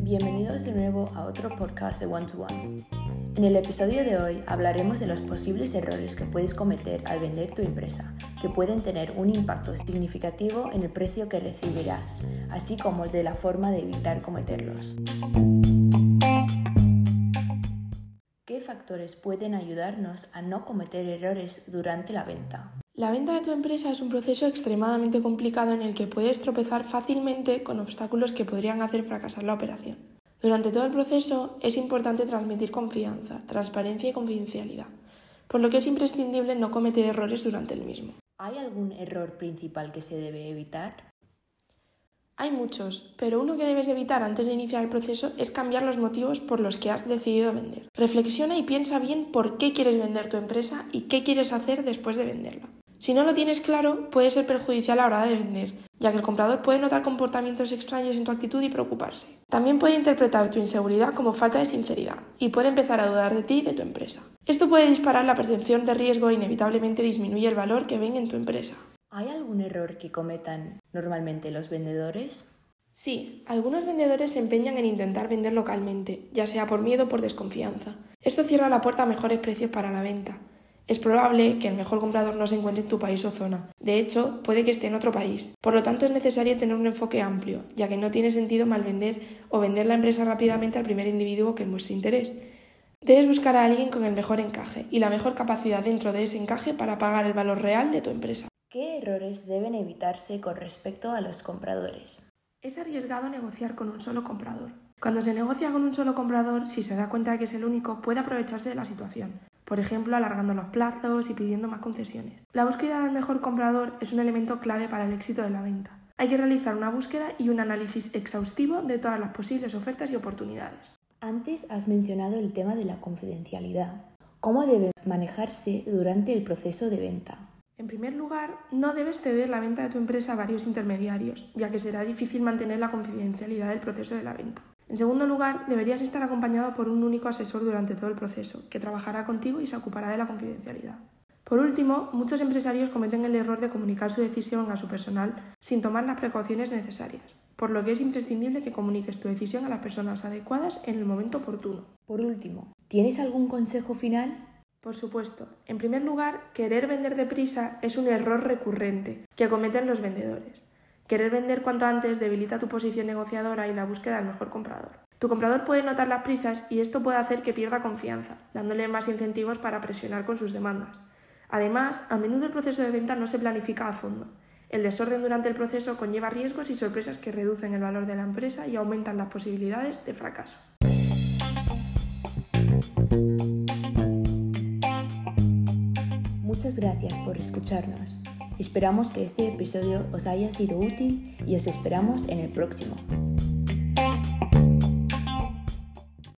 Bienvenidos de nuevo a otro podcast de One to One. En el episodio de hoy hablaremos de los posibles errores que puedes cometer al vender tu empresa, que pueden tener un impacto significativo en el precio que recibirás, así como de la forma de evitar cometerlos. ¿Qué factores pueden ayudarnos a no cometer errores durante la venta? La venta de tu empresa es un proceso extremadamente complicado en el que puedes tropezar fácilmente con obstáculos que podrían hacer fracasar la operación. Durante todo el proceso es importante transmitir confianza, transparencia y confidencialidad, por lo que es imprescindible no cometer errores durante el mismo. ¿Hay algún error principal que se debe evitar? Hay muchos, pero uno que debes evitar antes de iniciar el proceso es cambiar los motivos por los que has decidido vender. Reflexiona y piensa bien por qué quieres vender tu empresa y qué quieres hacer después de venderla. Si no lo tienes claro, puede ser perjudicial a la hora de vender, ya que el comprador puede notar comportamientos extraños en tu actitud y preocuparse. También puede interpretar tu inseguridad como falta de sinceridad y puede empezar a dudar de ti y de tu empresa. Esto puede disparar la percepción de riesgo e inevitablemente disminuye el valor que ven en tu empresa. ¿Hay algún error que cometan normalmente los vendedores? Sí, algunos vendedores se empeñan en intentar vender localmente, ya sea por miedo o por desconfianza. Esto cierra la puerta a mejores precios para la venta. Es probable que el mejor comprador no se encuentre en tu país o zona. De hecho, puede que esté en otro país. Por lo tanto, es necesario tener un enfoque amplio, ya que no tiene sentido malvender o vender la empresa rápidamente al primer individuo que muestre interés. Debes buscar a alguien con el mejor encaje y la mejor capacidad dentro de ese encaje para pagar el valor real de tu empresa. ¿Qué errores deben evitarse con respecto a los compradores? Es arriesgado negociar con un solo comprador. Cuando se negocia con un solo comprador, si se da cuenta de que es el único, puede aprovecharse de la situación por ejemplo alargando los plazos y pidiendo más concesiones. La búsqueda del mejor comprador es un elemento clave para el éxito de la venta. Hay que realizar una búsqueda y un análisis exhaustivo de todas las posibles ofertas y oportunidades. Antes has mencionado el tema de la confidencialidad. ¿Cómo debe manejarse durante el proceso de venta? En primer lugar, no debes ceder la venta de tu empresa a varios intermediarios, ya que será difícil mantener la confidencialidad del proceso de la venta. En segundo lugar, deberías estar acompañado por un único asesor durante todo el proceso, que trabajará contigo y se ocupará de la confidencialidad. Por último, muchos empresarios cometen el error de comunicar su decisión a su personal sin tomar las precauciones necesarias, por lo que es imprescindible que comuniques tu decisión a las personas adecuadas en el momento oportuno. Por último, ¿tienes algún consejo final? Por supuesto, en primer lugar, querer vender deprisa es un error recurrente que cometen los vendedores. Querer vender cuanto antes debilita tu posición negociadora y la búsqueda del mejor comprador. Tu comprador puede notar las prisas y esto puede hacer que pierda confianza, dándole más incentivos para presionar con sus demandas. Además, a menudo el proceso de venta no se planifica a fondo. El desorden durante el proceso conlleva riesgos y sorpresas que reducen el valor de la empresa y aumentan las posibilidades de fracaso. Muchas gracias por escucharnos. Esperamos que este episodio os haya sido útil y os esperamos en el próximo.